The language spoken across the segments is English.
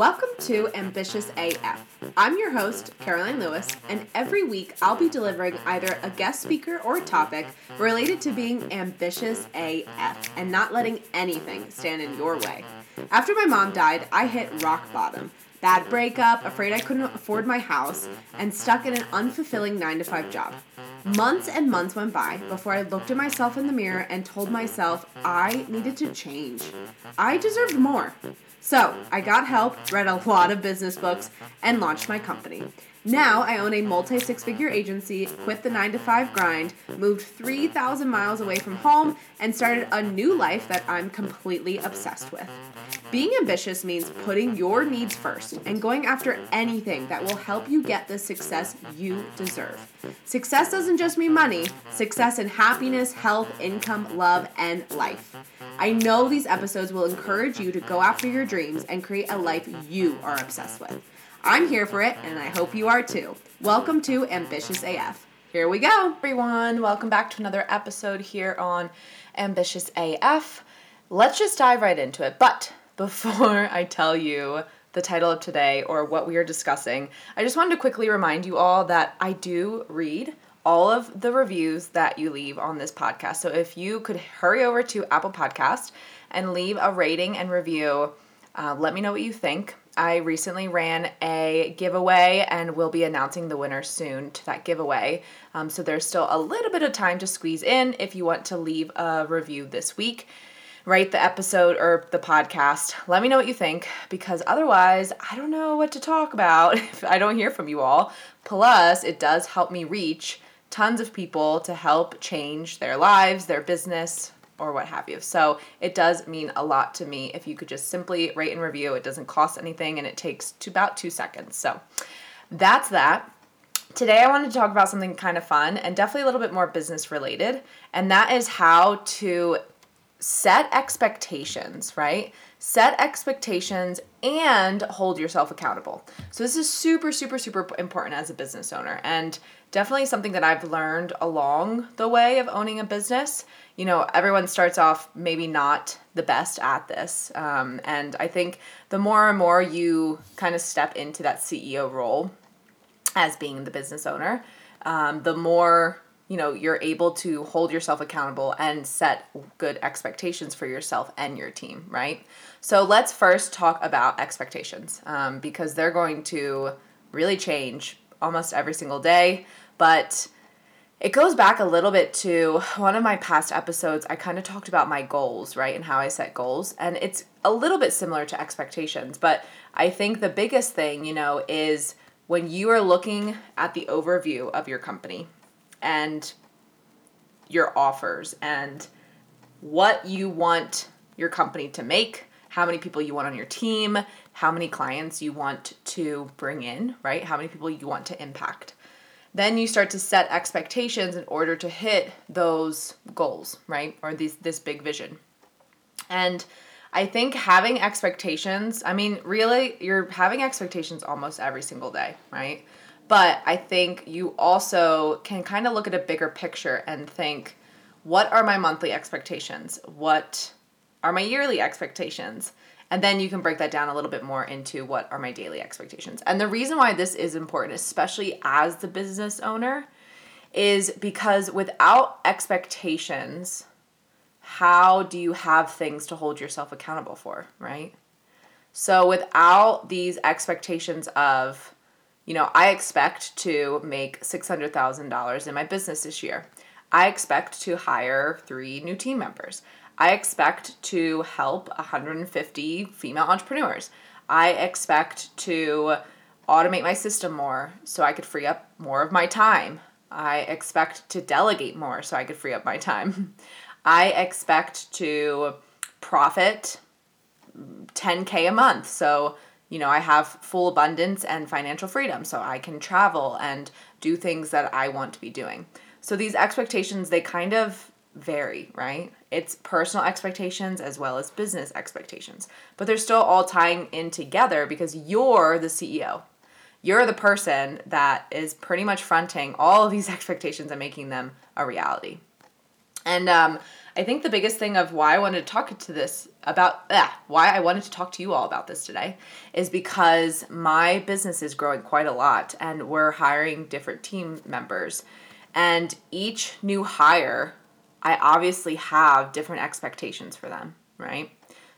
Welcome to Ambitious AF. I'm your host, Caroline Lewis, and every week I'll be delivering either a guest speaker or topic related to being ambitious AF and not letting anything stand in your way. After my mom died, I hit rock bottom. Bad breakup, afraid I couldn't afford my house, and stuck in an unfulfilling 9 to 5 job. Months and months went by before I looked at myself in the mirror and told myself I needed to change. I deserved more. So I got help, read a lot of business books, and launched my company. Now I own a multi six figure agency, quit the 9 to 5 grind, moved 3,000 miles away from home, and started a new life that I'm completely obsessed with. Being ambitious means putting your needs first and going after anything that will help you get the success you deserve. Success doesn't just mean money, success in happiness, health, income, love, and life. I know these episodes will encourage you to go after your dreams and create a life you are obsessed with. I'm here for it, and I hope you are too. Welcome to Ambitious AF. Here we go. everyone. Welcome back to another episode here on Ambitious AF. Let's just dive right into it. But before I tell you the title of today or what we are discussing, I just wanted to quickly remind you all that I do read all of the reviews that you leave on this podcast. So if you could hurry over to Apple Podcast and leave a rating and review, uh, let me know what you think. I recently ran a giveaway and we'll be announcing the winner soon to that giveaway. Um, so there's still a little bit of time to squeeze in if you want to leave a review this week. Write the episode or the podcast. Let me know what you think because otherwise, I don't know what to talk about if I don't hear from you all. Plus, it does help me reach tons of people to help change their lives, their business, or what have you. So it does mean a lot to me if you could just simply rate and review. It doesn't cost anything and it takes to about two seconds. So that's that. Today, I wanted to talk about something kind of fun and definitely a little bit more business related, and that is how to set expectations, right? Set expectations and hold yourself accountable. So, this is super, super, super important as a business owner, and definitely something that I've learned along the way of owning a business. You know, everyone starts off maybe not the best at this. Um, and I think the more and more you kind of step into that CEO role, as being the business owner, um, the more you know you're able to hold yourself accountable and set good expectations for yourself and your team, right? So let's first talk about expectations um, because they're going to really change almost every single day, but it goes back a little bit to one of my past episodes. I kind of talked about my goals, right, and how I set goals. And it's a little bit similar to expectations, but I think the biggest thing, you know, is when you are looking at the overview of your company and your offers and what you want your company to make, how many people you want on your team, how many clients you want to bring in, right? How many people you want to impact. Then you start to set expectations in order to hit those goals, right? Or these this big vision. And I think having expectations, I mean, really, you're having expectations almost every single day, right? But I think you also can kind of look at a bigger picture and think, what are my monthly expectations? What are my yearly expectations? And then you can break that down a little bit more into what are my daily expectations. And the reason why this is important, especially as the business owner, is because without expectations, how do you have things to hold yourself accountable for, right? So without these expectations of, you know, I expect to make $600,000 in my business this year. I expect to hire three new team members. I expect to help 150 female entrepreneurs. I expect to automate my system more so I could free up more of my time. I expect to delegate more so I could free up my time. I expect to profit 10K a month. So, you know, I have full abundance and financial freedom. So I can travel and do things that I want to be doing. So these expectations, they kind of vary, right? It's personal expectations as well as business expectations. But they're still all tying in together because you're the CEO. You're the person that is pretty much fronting all of these expectations and making them a reality. And um, I think the biggest thing of why I wanted to talk to this about eh, why I wanted to talk to you all about this today is because my business is growing quite a lot and we're hiring different team members. And each new hire, I obviously have different expectations for them, right?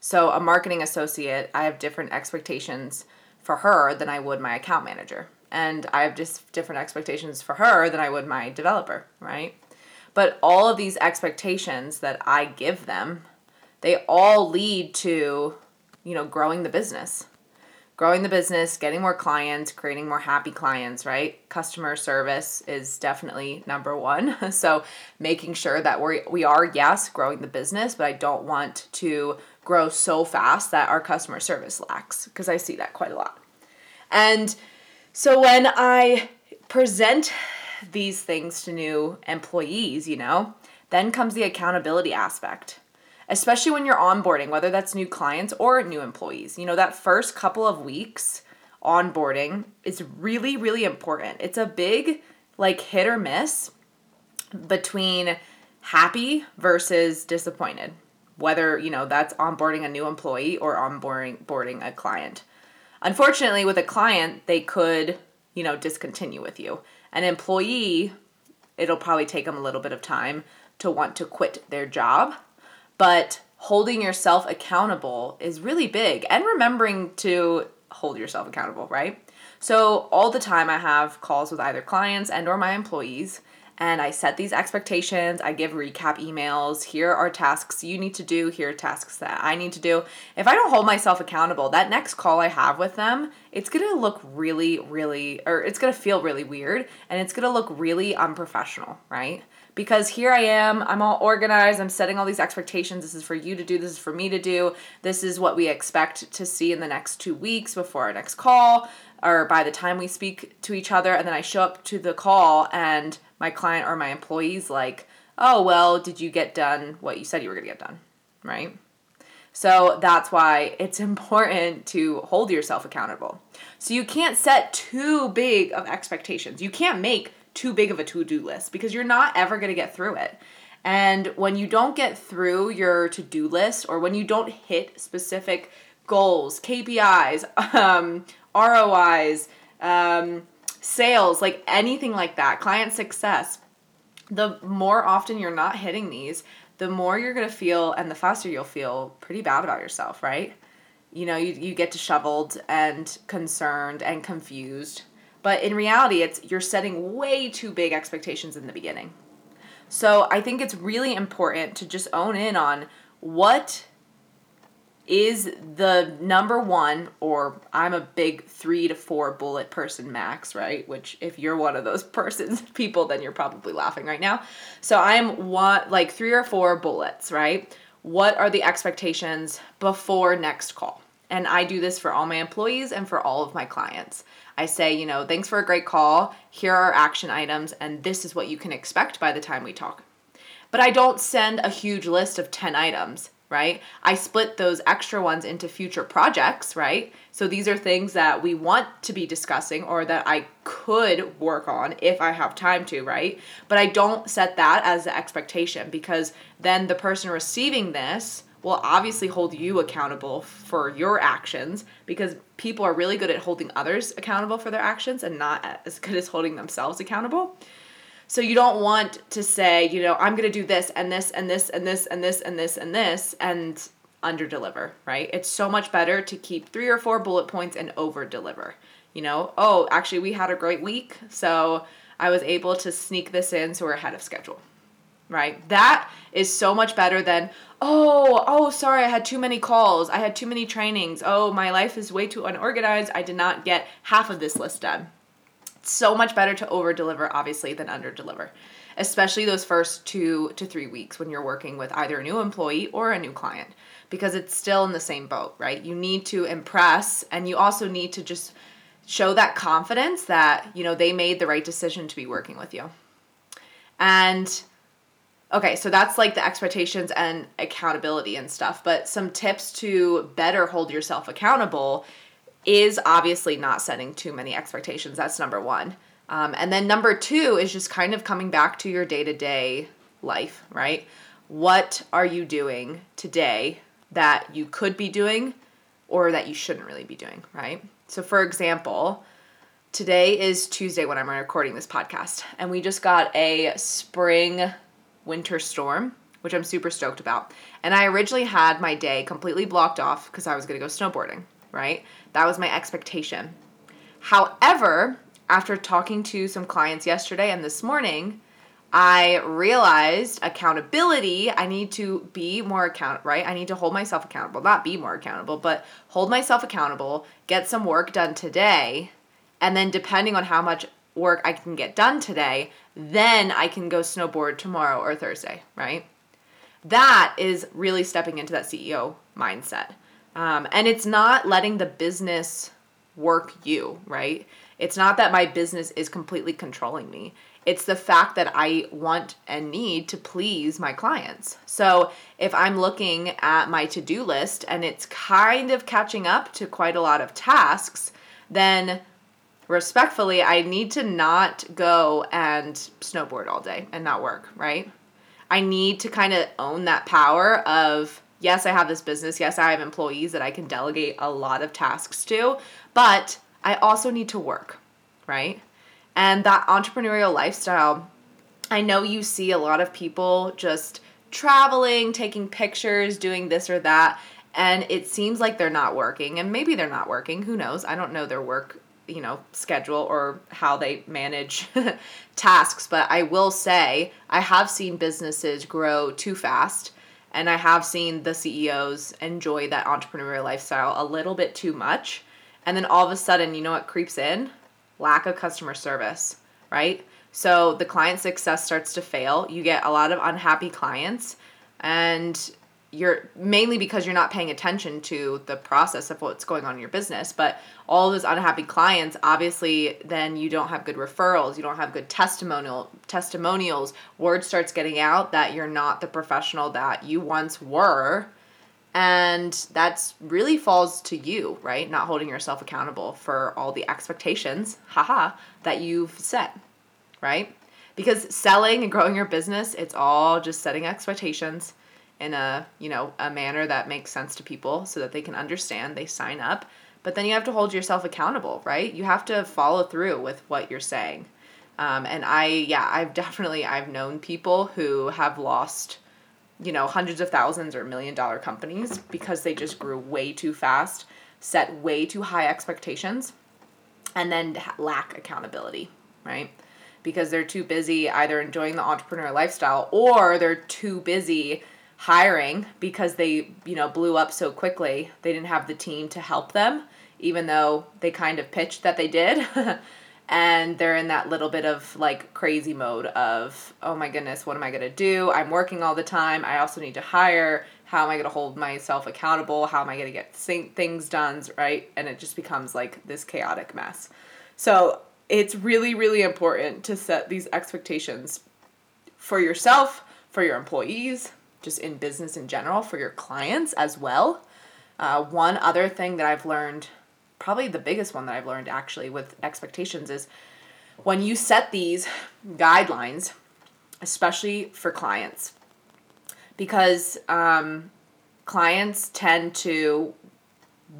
So, a marketing associate, I have different expectations for her than I would my account manager. And I have just different expectations for her than I would my developer, right? But all of these expectations that I give them, they all lead to, you know, growing the business. Growing the business, getting more clients, creating more happy clients, right? Customer service is definitely number one. so making sure that we we are, yes, growing the business, but I don't want to grow so fast that our customer service lacks because I see that quite a lot. And so when I present these things to new employees, you know, then comes the accountability aspect. Especially when you're onboarding, whether that's new clients or new employees. You know, that first couple of weeks onboarding is really, really important. It's a big, like, hit or miss between happy versus disappointed. Whether, you know, that's onboarding a new employee or onboarding boarding a client. Unfortunately, with a client, they could, you know, discontinue with you. An employee, it'll probably take them a little bit of time to want to quit their job, but holding yourself accountable is really big and remembering to hold yourself accountable, right? So all the time I have calls with either clients and or my employees and I set these expectations. I give recap emails. Here are tasks you need to do. Here are tasks that I need to do. If I don't hold myself accountable, that next call I have with them, it's going to look really, really, or it's going to feel really weird and it's going to look really unprofessional, right? Because here I am, I'm all organized, I'm setting all these expectations. This is for you to do, this is for me to do. This is what we expect to see in the next two weeks before our next call or by the time we speak to each other. And then I show up to the call and my client or my employees like, oh, well, did you get done what you said you were to get done? Right? So that's why it's important to hold yourself accountable. So you can't set too big of expectations. You can't make too big of a to do list because you're not ever going to get through it. And when you don't get through your to do list or when you don't hit specific goals, KPIs, um, ROIs, um, sales, like anything like that, client success, the more often you're not hitting these, the more you're going to feel and the faster you'll feel pretty bad about yourself, right? You know, you, you get disheveled and concerned and confused. But in reality, it's you're setting way too big expectations in the beginning. So I think it's really important to just own in on what is the number one, or I'm a big three to four bullet person max, right? Which, if you're one of those persons, people, then you're probably laughing right now. So I'm one, like three or four bullets, right? What are the expectations before next call? And I do this for all my employees and for all of my clients. I say, you know, thanks for a great call. Here are action items, and this is what you can expect by the time we talk. But I don't send a huge list of 10 items right? I split those extra ones into future projects, right? So these are things that we want to be discussing or that I could work on if I have time to, right? But I don't set that as the expectation because then the person receiving this will obviously hold you accountable for your actions because people are really good at holding others accountable for their actions and not as good as holding themselves accountable. So you don't want to say, you know, I'm going to do this and this and this and this and this and this and this and under deliver, right? It's so much better to keep three or four bullet points and over deliver. You know, oh, actually, we had a great week, so I was able to sneak this in so we're ahead of schedule, right? That is so much better than, oh, oh, sorry, I had too many calls, I had too many trainings, oh, my life is way too unorganized, I did not get half of this list done. So much better to over deliver obviously than under deliver especially those first two to three weeks when you're working with either a new employee or a new client because it's still in the same boat right? You need to impress and you also need to just show that confidence that you know they made the right decision to be working with you. And okay so that's like the expectations and accountability and stuff but some tips to better hold yourself accountable is obviously not setting too many expectations. That's number one. Um, and then number two is just kind of coming back to your day to day life, right? what are you doing today that you could be doing or that you shouldn't really be doing, right? So, for example, today is Tuesday when I'm recording this podcast, and we just got a spring winter storm, which I'm super stoked about. And I originally had my day completely blocked off because I was going to go snowboarding, right? That was my expectation. However, after talking to some clients yesterday and this morning, I realized accountability. I need to be more account right. I need to hold myself accountable, not be more accountable, but hold myself accountable, get some work done today, and then depending on how much work I can get done today, then I can go snowboard tomorrow or Thursday, right? That is really stepping into that CEO mindset. Um, and it's not letting the business work you, right? It's not that my business is completely controlling me. It's the fact that I want and need to please my clients. So if I'm looking at my to do list and it's kind of catching up to quite a lot of tasks, then respectfully, I need to not go and snowboard all day and not work, right? I need to kind of own that power of yes, I have this business. Yes, I have employees that I can delegate a lot of tasks to, but I also need to work, right? And that entrepreneurial lifestyle, I know you see a lot of people just traveling, taking pictures, doing this or that, and it seems like they're not working. And maybe they're not working, who knows? I don't know their work, you know, schedule or how they manage tasks, but I will say I have seen businesses grow too fast. And I have seen the CEOs enjoy that entrepreneurial lifestyle a little bit too much. And then all of a sudden, you know what creeps in? lack of customer service, right? So the client success starts to fail. You get a lot of unhappy clients and you're mainly because you're not paying attention to the process of what's going on in your business but all those unhappy clients obviously then you don't have good referrals you don't have good testimonial testimonials word starts getting out that you're not the professional that you once were and that's really falls to you, right? Not holding yourself accountable for all the expectations, haha, that you've set, right? Because selling and growing your business, it's all just setting expectations in a, you know, a manner that makes sense to people so that they can understand, they sign up. But then you have to hold yourself accountable, right? You have to follow through with what you're saying. Um, and I, yeah, I've definitely, I've known people who have lost – you know, hundreds of thousands or million dollar companies because they just grew way too fast, set way too high expectations, and then lack accountability, right? Because they're too busy either enjoying the entrepreneur lifestyle or they're too busy hiring because they, you know, blew up so quickly. They didn't have the team to help them, even though they kind of pitched that they did. and they're in that little bit of like crazy mode of oh my goodness what am i going to do? I'm working all the time. I also need to hire. How am i going to hold myself accountable? How am i going to get things done right? And it just becomes like this chaotic mess. So it's really really important to set these expectations for yourself for your employees just in business in general for your clients as well uh, one other thing that i've learned probably the biggest one that I've learned actually with expectations is when you set these guidelines, especially for clients, because um, clients tend to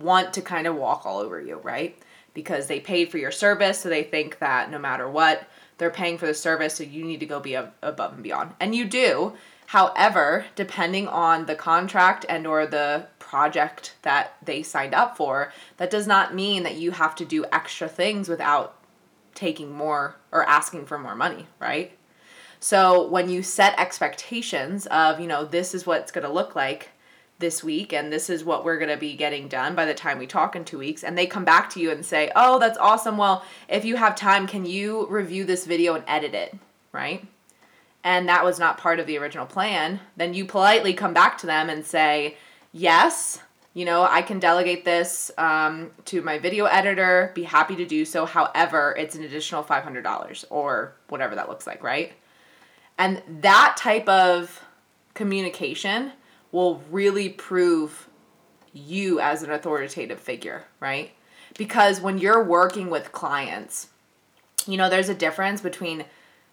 want to kind of walk all over you, right? Because they paid for your service, so they think that no matter what, they're paying for the service, so you need to go be above and beyond. And you do. However, depending on the contract and or the project that they signed up for, that does not mean that you have to do extra things without taking more or asking for more money, right? So when you set expectations of, you know, this is what it's going to look like this week and this is what we're going to be getting done by the time we talk in 2 weeks and they come back to you and say, "Oh, that's awesome. Well, if you have time, can you review this video and edit it?" Right? And that was not part of the original plan. Then you politely come back to them and say, yes, you know, I can delegate this um, to my video editor, be happy to do so. However, it's an additional $500 or whatever that looks like, right? And that type of communication will really prove you as an authoritative figure, right? Because when you're working with clients, you know, there's a difference between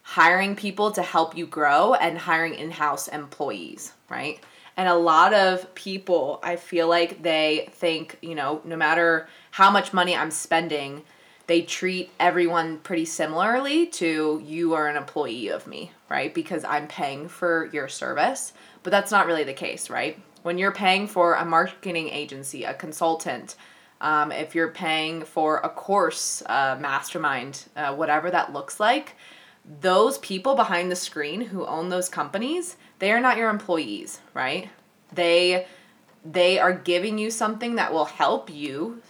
hiring people to help you grow and hiring in-house employees, right? And a lot of people, I feel like they think, you know, no matter how much money I'm spending, they treat everyone pretty similarly to you are an employee of me, right? Because I'm paying for your service. But that's not really the case, right? When you're paying for a marketing agency, a consultant, um, if you're paying for a course, mastermind, uh, whatever that looks like, those people behind the screen who own those companies, they are not your employees, right? They they are giving you something that will help you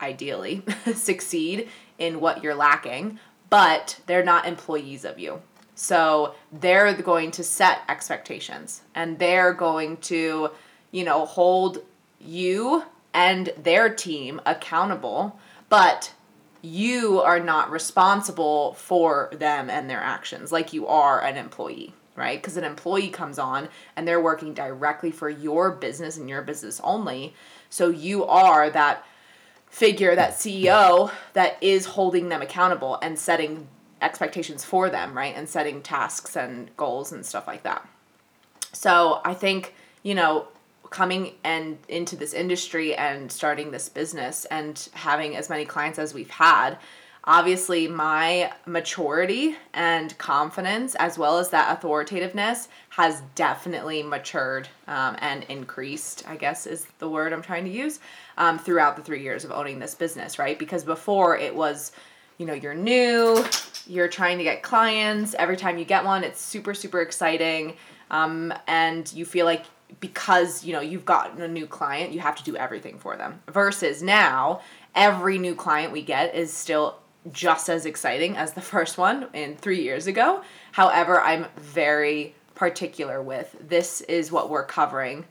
ideally succeed in what you're lacking, but they're not employees of you. So they're going to set expectations and they're going to, you know, hold you and their team accountable, but you are not responsible for them and their actions like you are an employee, right? Because an employee comes on and they're working directly for your business and your business only. So you are that figure, that CEO that is holding them accountable and setting expectations for them, right? And setting tasks and goals and stuff like that. So I think, you know, coming and into this industry and starting this business and having as many clients as we've had obviously my maturity and confidence as well as that authoritativeness has definitely matured um, and increased i guess is the word i'm trying to use um, throughout the three years of owning this business right? Because before it was you know you're new you're trying to get clients. Every time you get one it's super super exciting um, and you feel like because you know you've gotten a new client you have to do everything for them. Versus now every new client we get is still just as exciting as the first one in 3 years ago. However i'm very particular with this is what we're covering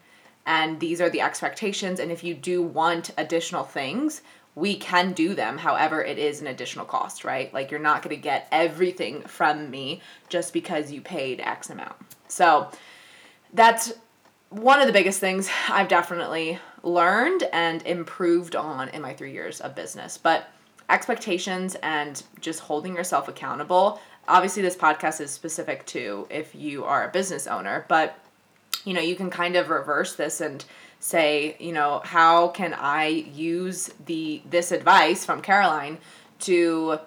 and these are the expectations and if you do want additional things we can do them. However it is an additional cost right? Like you're not going to get everything from me just because you paid x amount. So that's one of the biggest things I've definitely learned and improved on in my three years of business. But expectations and just holding yourself accountable. Obviously, this podcast is specific to if you are a business owner, but you know, you can kind of reverse this and say, you know, how can I use the this advice from Caroline to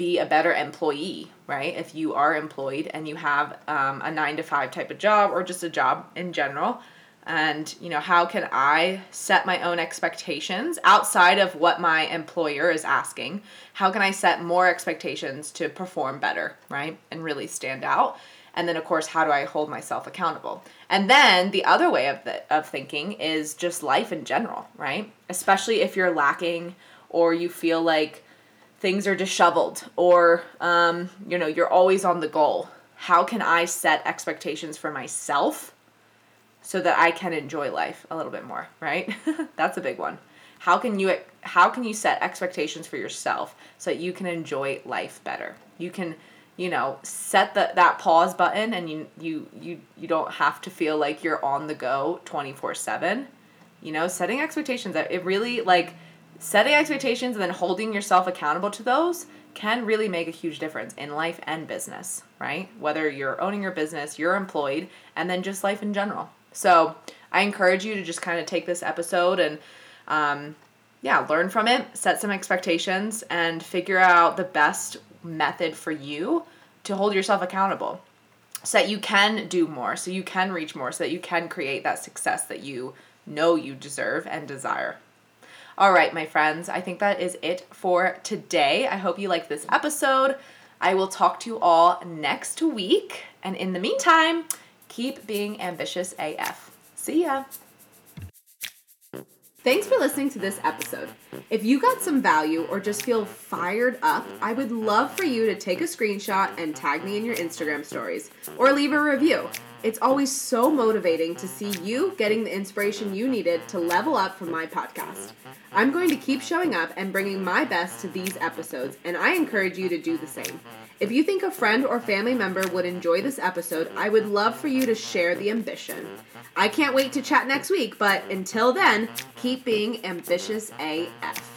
be a better employee, right? If you are employed and you have um, a nine to five type of job or just a job in general, and you know how can i set my own expectations outside of what my employer is asking? How can i set more expectations to perform better right? And really stand out? And then of course how do i hold myself accountable? And then the other way of the, of thinking is just life in general right? Especially if you're lacking or you feel like things are disheveled or um, you know you're always on the goal. How can i set expectations for myself so that i can enjoy life a little bit more right? That's a big one. How can you how can you set expectations for yourself so that you can enjoy life better? You can you know set the, that pause button and you you you you don't have to feel like you're on the go 24 7 you know setting expectations that it really like setting expectations and then holding yourself accountable to those can really make a huge difference in life and business, right? Whether you're owning your business, you're employed, and then just life in general. So I encourage you to just kind of take this episode and, um, yeah, learn from it, set some expectations, and figure out the best method for you to hold yourself accountable so that you can do more, so you can reach more, so that you can create that success that you know you deserve and desire. All right, my friends, I think that is it for today. I hope you liked this episode. I will talk to you all next week. And in the meantime, keep being ambitious AF. See ya. Thanks for listening to this episode. If you got some value or just feel fired up, I would love for you to take a screenshot and tag me in your Instagram stories or leave a review. It's always so motivating to see you getting the inspiration you needed to level up from my podcast. I'm going to keep showing up and bringing my best to these episodes, and I encourage you to do the same. If you think a friend or family member would enjoy this episode, I would love for you to share the ambition. I can't wait to chat next week, but until then, keep being ambitious AF.